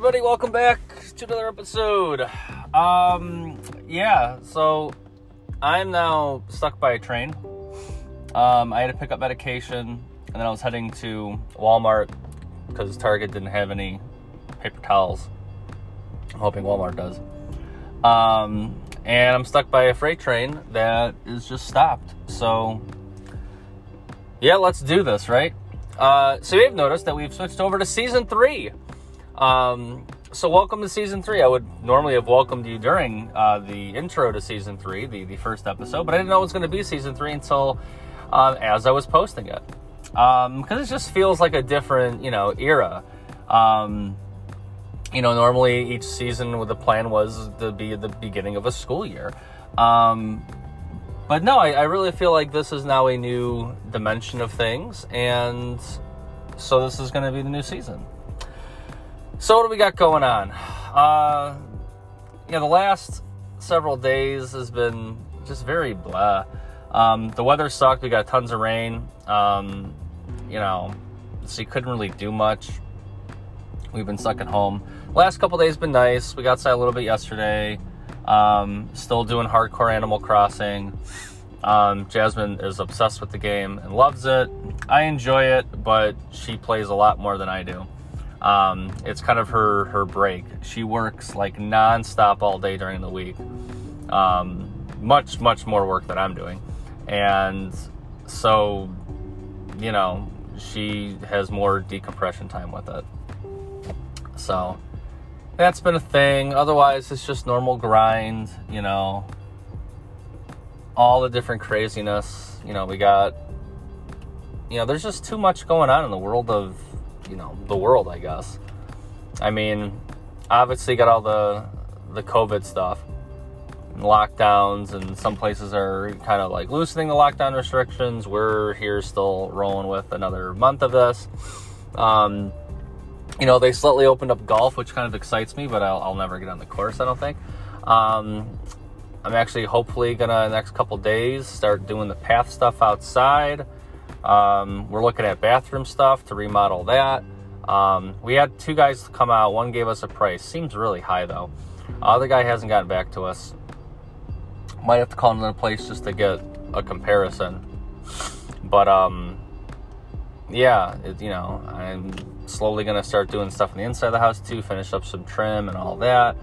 everybody. Welcome back to another episode. Um, yeah, so I'm now stuck by a train. Um, I had to pick up medication, and then I was heading to Walmart because Target didn't have any paper towels. I'm hoping Walmart does. Um, and I'm stuck by a freight train that is just stopped. So, yeah, let's do this, right? Uh, so you've noticed that we've switched over to season three. Um, so welcome to season three. I would normally have welcomed you during uh, the intro to season three, the, the first episode, but I didn't know it was going to be season three until uh, as I was posting it. Because um, it just feels like a different, you know, era. Um, you know, normally each season with the plan was to be the beginning of a school year. Um, but no, I, I, really feel like this is now a new dimension of things, and so this is going to be the new season. So what do we got going on? Uh, yeah, the last several days has been just very blah. Um, the weather sucked. We got tons of rain. Um, you know, so you couldn't really do much. We've been stuck at home. Last couple days been nice. We got outside a little bit yesterday. Um, still doing hardcore Animal Crossing. Um, Jasmine is obsessed with the game and loves it. I enjoy it, but she plays a lot more than I do. Um, it's kind of her her break. She works like nonstop all day during the week. Um, much much more work than I'm doing, and so you know she has more decompression time with it. So that's been a thing. Otherwise, it's just normal grind, you know. All the different craziness, you know, we got you know, there's just too much going on in the world of, you know, the world, I guess. I mean, obviously got all the the COVID stuff, lockdowns, and some places are kind of like loosening the lockdown restrictions. We're here still rolling with another month of this. Um, you know, they slightly opened up golf, which kind of excites me, but I'll, I'll never get on the course, I don't think. Um, I'm actually hopefully gonna next couple days start doing the path stuff outside. Um, we're looking at bathroom stuff to remodel that. Um, we had two guys come out. One gave us a price. Seems really high though. Other guy hasn't gotten back to us. Might have to call another place just to get a comparison. But um, yeah, it, you know, I'm slowly gonna start doing stuff on the inside of the house too, finish up some trim and all that.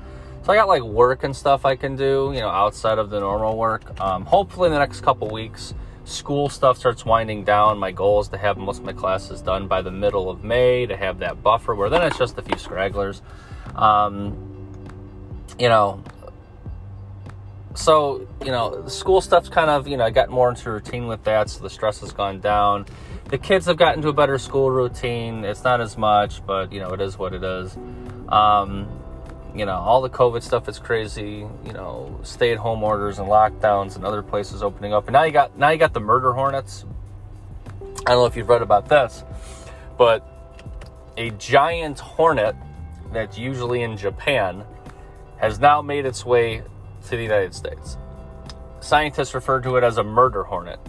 So I got like work and stuff I can do, you know, outside of the normal work. Um, hopefully in the next couple weeks, school stuff starts winding down. My goal is to have most of my classes done by the middle of May to have that buffer where then it's just a few scragglers. Um, you know, so you know, school stuff's kind of you know I got more into routine with that, so the stress has gone down the kids have gotten to a better school routine. It's not as much, but you know, it is what it is. Um, you know, all the COVID stuff is crazy. You know, stay-at-home orders and lockdowns and other places opening up. And now you got now you got the murder hornets. I don't know if you've read about this, but a giant hornet that's usually in Japan has now made its way to the United States. Scientists refer to it as a murder hornet.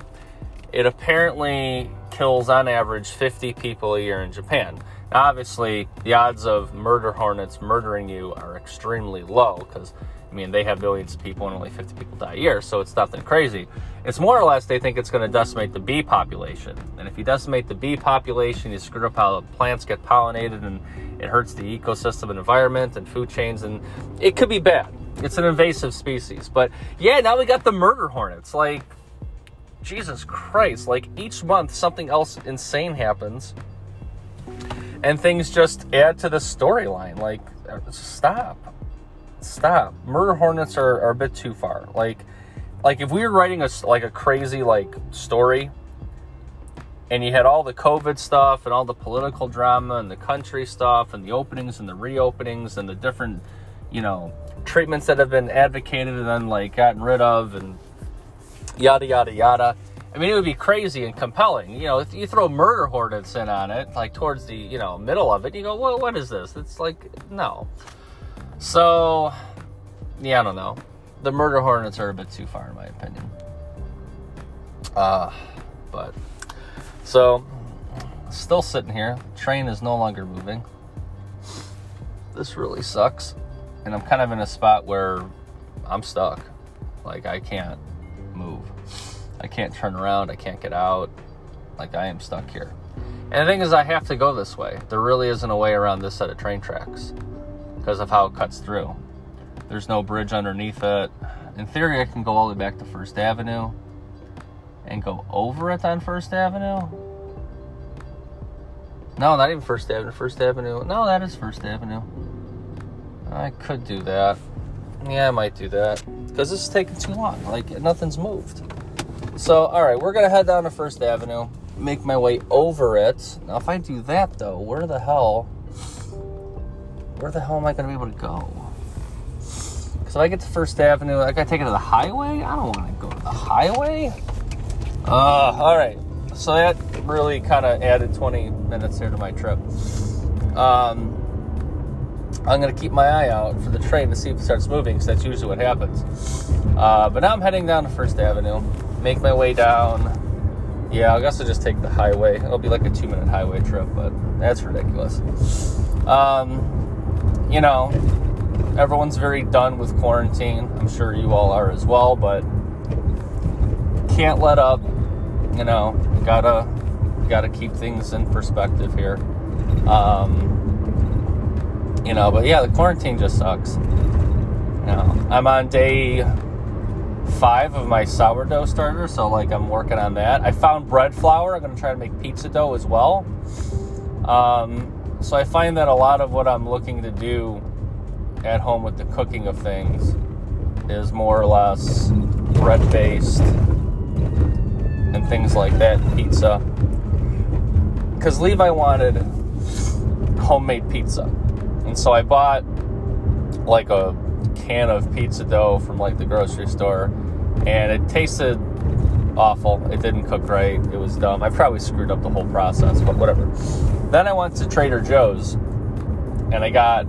It apparently kills on average 50 people a year in Japan. Obviously, the odds of murder hornets murdering you are extremely low because, I mean, they have millions of people and only 50 people die a year, so it's nothing crazy. It's more or less they think it's going to decimate the bee population. And if you decimate the bee population, you screw up how plants get pollinated and it hurts the ecosystem and environment and food chains, and it could be bad. It's an invasive species. But yeah, now we got the murder hornets. Like, Jesus Christ, like each month something else insane happens and things just add to the storyline. Like, uh, stop. Stop. Murder hornets are, are a bit too far. Like, like if we were writing a like a crazy like story and you had all the covid stuff and all the political drama and the country stuff and the openings and the reopenings and the different you know treatments that have been advocated and then like gotten rid of and yada yada yada. I mean, it would be crazy and compelling. You know, if you throw murder hornets in on it, like towards the you know middle of it, you go, well, what is this? It's like no. So, yeah, I don't know. The murder hornets are a bit too far, in my opinion. Uh, but so still sitting here. Train is no longer moving. this really sucks. And I'm kind of in a spot where I'm stuck. Like I can't. I can't turn around. I can't get out. Like I am stuck here. And the thing is, I have to go this way. There really isn't a way around this set of train tracks because of how it cuts through. There's no bridge underneath it. In theory, I can go all the way back to First Avenue and go over it on First Avenue. No, not even First Avenue. First Avenue. No, that is First Avenue. I could do that. Yeah, I might do that because this is taking too long. Like nothing's moved. So, all right, we're gonna head down to First Avenue, make my way over it. Now, if I do that though, where the hell, where the hell am I gonna be able to go? Because if I get to First Avenue, I gotta take it to the highway. I don't want to go to the highway. Uh, all right. So that really kind of added 20 minutes here to my trip. Um, I'm going to keep my eye out for the train to see if it starts moving because that's usually what happens. Uh, but now I'm heading down to First Avenue, make my way down. Yeah, I guess I'll just take the highway. It'll be like a two minute highway trip, but that's ridiculous. Um, you know, everyone's very done with quarantine. I'm sure you all are as well, but can't let up. You know, gotta gotta keep things in perspective here. Um, you know, but yeah, the quarantine just sucks. You know, I'm on day five of my sourdough starter, so like I'm working on that. I found bread flour. I'm gonna try to make pizza dough as well. Um, so I find that a lot of what I'm looking to do at home with the cooking of things is more or less bread based and things like that, pizza. Because Levi wanted homemade pizza. And so I bought like a can of pizza dough from like the grocery store and it tasted awful. It didn't cook right. It was dumb. I probably screwed up the whole process, but whatever. Then I went to Trader Joe's and I got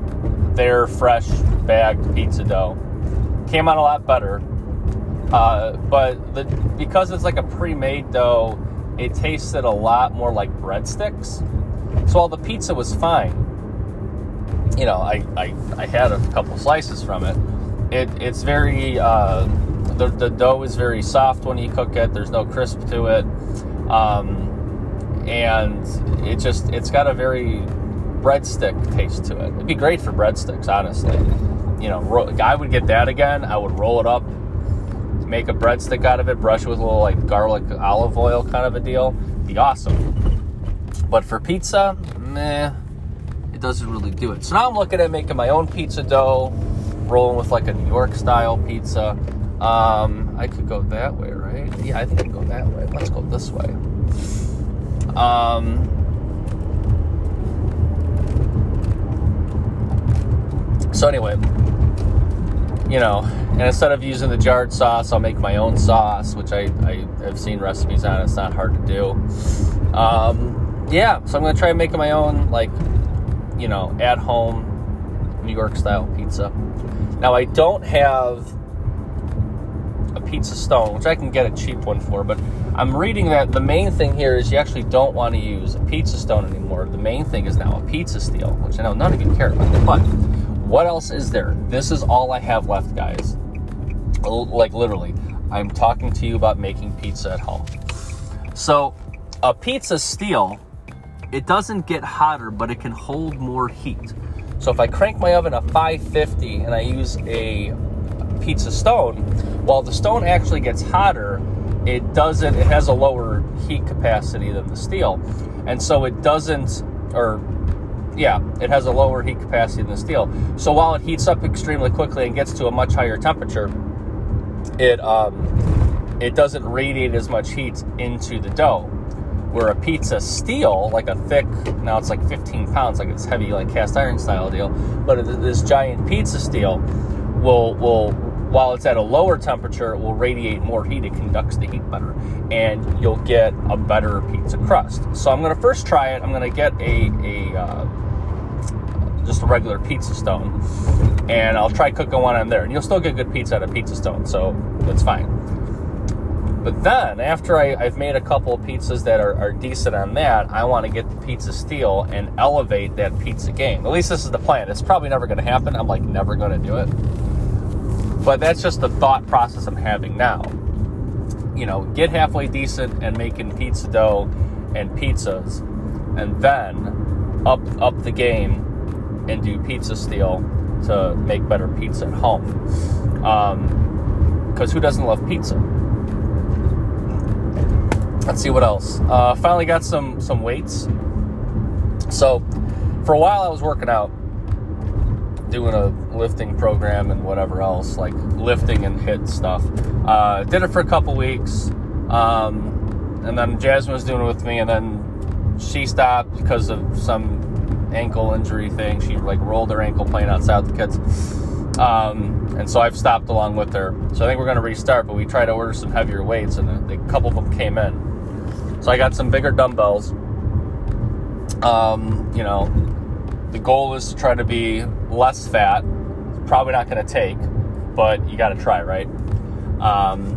their fresh bagged pizza dough. Came out a lot better. Uh, but the, because it's like a pre-made dough, it tasted a lot more like breadsticks. So while the pizza was fine, you know, I, I, I had a couple slices from it. It it's very uh, the the dough is very soft when you cook it. There's no crisp to it, um, and it just it's got a very breadstick taste to it. It'd be great for breadsticks, honestly. You know, ro- I would get that again. I would roll it up, make a breadstick out of it, brush it with a little like garlic olive oil kind of a deal. Be awesome. But for pizza, meh it doesn't really do it. So now I'm looking at making my own pizza dough, rolling with like a New York style pizza. Um, I could go that way, right? Yeah, I think I can go that way. Let's go this way. Um, so anyway, you know, and instead of using the jarred sauce, I'll make my own sauce, which I, I have seen recipes on. It's not hard to do. Um, yeah, so I'm gonna try making my own like you know, at home New York style pizza. Now, I don't have a pizza stone, which I can get a cheap one for, but I'm reading that the main thing here is you actually don't want to use a pizza stone anymore. The main thing is now a pizza steel, which I know none of you care about. But what else is there? This is all I have left, guys. Like literally, I'm talking to you about making pizza at home. So, a pizza steel it doesn't get hotter, but it can hold more heat. So if I crank my oven to 550 and I use a pizza stone, while the stone actually gets hotter, it doesn't, it has a lower heat capacity than the steel. And so it doesn't, or yeah, it has a lower heat capacity than the steel. So while it heats up extremely quickly and gets to a much higher temperature, it um, it doesn't radiate as much heat into the dough where a pizza steel, like a thick, now it's like 15 pounds, like it's heavy, like cast iron style deal, but this giant pizza steel will will while it's at a lower temperature, it will radiate more heat. It conducts the heat better, and you'll get a better pizza crust. So I'm gonna first try it. I'm gonna get a a uh, just a regular pizza stone, and I'll try cooking one on there, and you'll still get good pizza at a pizza stone. So that's fine. But then, after I, have made a couple of pizzas that are, are decent on that, I want to get the pizza steel and elevate that pizza game. At least this is the plan. It's probably never going to happen. I'm like never going to do it. But that's just the thought process I'm having now. You know, get halfway decent and making pizza dough and pizzas, and then up up the game and do pizza steel to make better pizza at home. Because um, who doesn't love pizza? Let's see what else. Uh, finally got some some weights. So for a while I was working out, doing a lifting program and whatever else, like lifting and HIIT stuff. Uh, did it for a couple weeks, um, and then Jasmine was doing it with me, and then she stopped because of some ankle injury thing. She like rolled her ankle playing outside with the kids. Um, and so I've stopped along with her. So I think we're to restart, but we tried to order some heavier weights, and a, a couple of them came in. So I got some bigger dumbbells. Um, you know, the goal is to try to be less fat. It's probably not going to take, but you got to try, right? Um,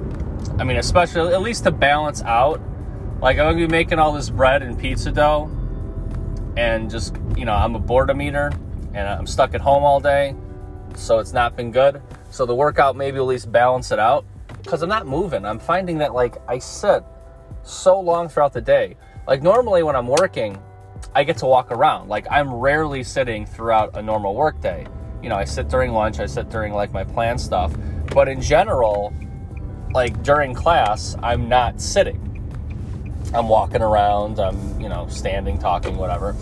I mean, especially at least to balance out. Like I'm to be making all this bread and pizza dough and just you know i'm a boredom eater and i'm stuck at home all day so it's not been good so the workout maybe at least balance it out because i'm not moving i'm finding that like i sit so long throughout the day like normally when i'm working i get to walk around like i'm rarely sitting throughout a normal workday. you know i sit during lunch i sit during like my plan stuff but in general like during class i'm not sitting I'm walking around, I'm, you know, standing, talking, whatever.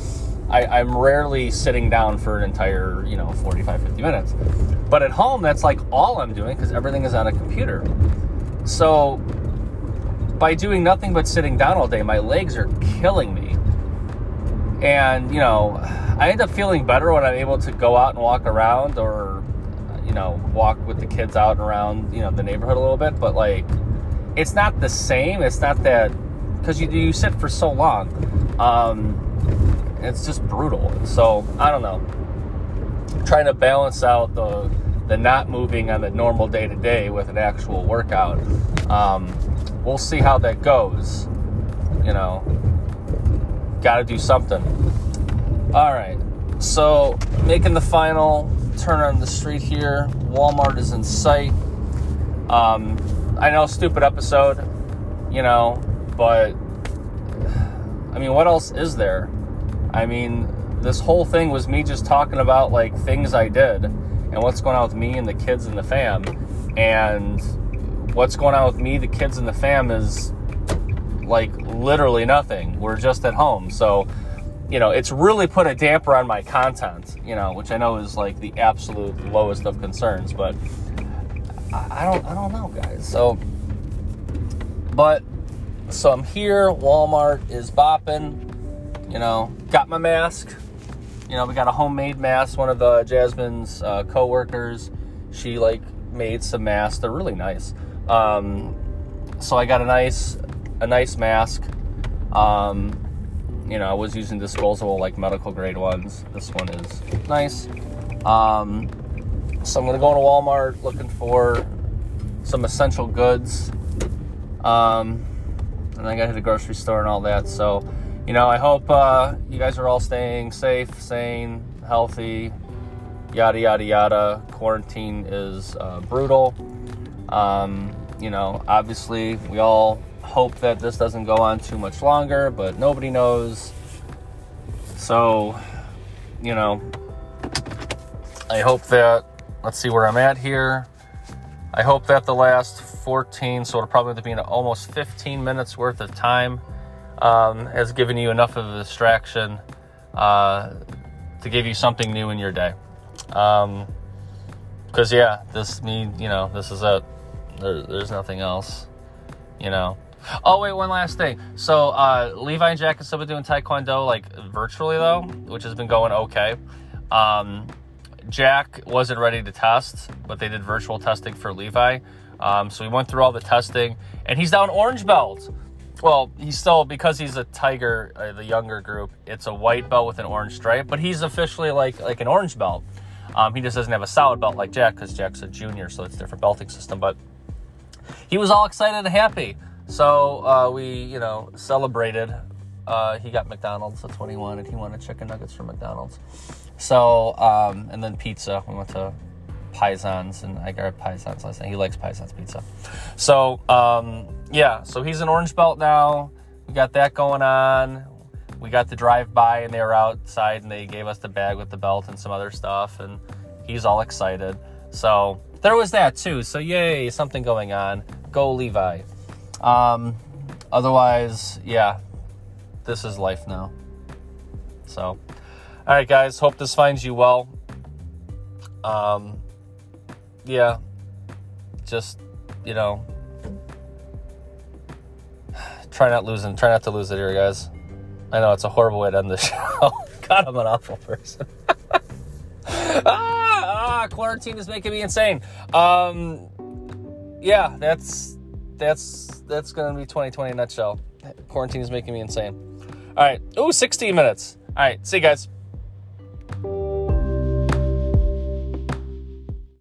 I, am rarely sitting down for an entire, you know, 45, 50 minutes. But at home, that's like all I'm doing because everything is on a computer. So by doing nothing but sitting down all day, my legs are killing me. And, you know, I end up feeling better when I'm able to go out and walk around or, you know, walk with the kids out and around, you know, the neighborhood a little bit. But, like, it's not the same. It's not that because you, you sit for so long. Um, it's just brutal. So I don't know. Trying to balance out the the not moving on the normal day to day with an actual workout. Um, we'll see how that goes. You know, got to do something. All right. So making the final turn on the street here. Walmart is in sight. Um, I know, stupid episode. You know, but I mean, what else is there? I mean, this whole thing was me just talking about like things I did and what's going on with me and the kids and the fam. And what's going on with me, the kids, and the fam is like literally nothing. We're just at home. So, you know, it's really put a damper on my content, you know, which I know is like the absolute lowest of concerns, but I don't I don't know, guys. So but so I'm here. Walmart is bopping. You know, got my mask. You know, we got a homemade mask. One of the Jasmine's uh, co-workers, she like made some masks. They're really nice. Um, so I got a nice, a nice mask. Um, you know, I was using disposable like medical grade ones. This one is nice. Um, so I'm gonna go to Walmart looking for some essential goods. Um, and I got to hit the grocery store and all that. So, you know, I hope uh, you guys are all staying safe, sane, healthy, yada, yada, yada. Quarantine is uh, brutal. Um, you know, obviously, we all hope that this doesn't go on too much longer, but nobody knows. So, you know, I hope that, let's see where I'm at here. I hope that the last 14, so it'll probably be almost 15 minutes worth of time, um, has given you enough of a distraction uh, to give you something new in your day. Because, um, yeah, this me, you know, this is it. There, there's nothing else, you know. Oh wait, one last thing. So uh, Levi and Jack have still been doing Taekwondo like virtually though, which has been going okay. Um, Jack wasn't ready to test, but they did virtual testing for Levi. Um, so we went through all the testing, and he's down orange belt. Well, he's still because he's a tiger, uh, the younger group. It's a white belt with an orange stripe, but he's officially like like an orange belt. Um, he just doesn't have a solid belt like Jack because Jack's a junior, so it's different belting system. But he was all excited and happy. So uh, we, you know, celebrated. Uh, he got McDonald's. That's what he wanted. He wanted chicken nuggets from McDonald's. So um, and then pizza. We went to Paisans, and I got Paisans last night. He likes Paisans pizza. So um, yeah, so he's an orange belt now. We got that going on. We got the drive by, and they were outside, and they gave us the bag with the belt and some other stuff, and he's all excited. So there was that too. So yay, something going on. Go Levi. Um, otherwise, yeah, this is life now. So, all right, guys. Hope this finds you well. Um, yeah, just you know, try not losing. Try not to lose it here, guys. I know it's a horrible way to end the show. God, I'm an awful person. ah, ah, quarantine is making me insane. Um, yeah, that's that's that's gonna be 2020 in a nutshell. Quarantine is making me insane. All right. Oh, 16 minutes. All right. See you guys.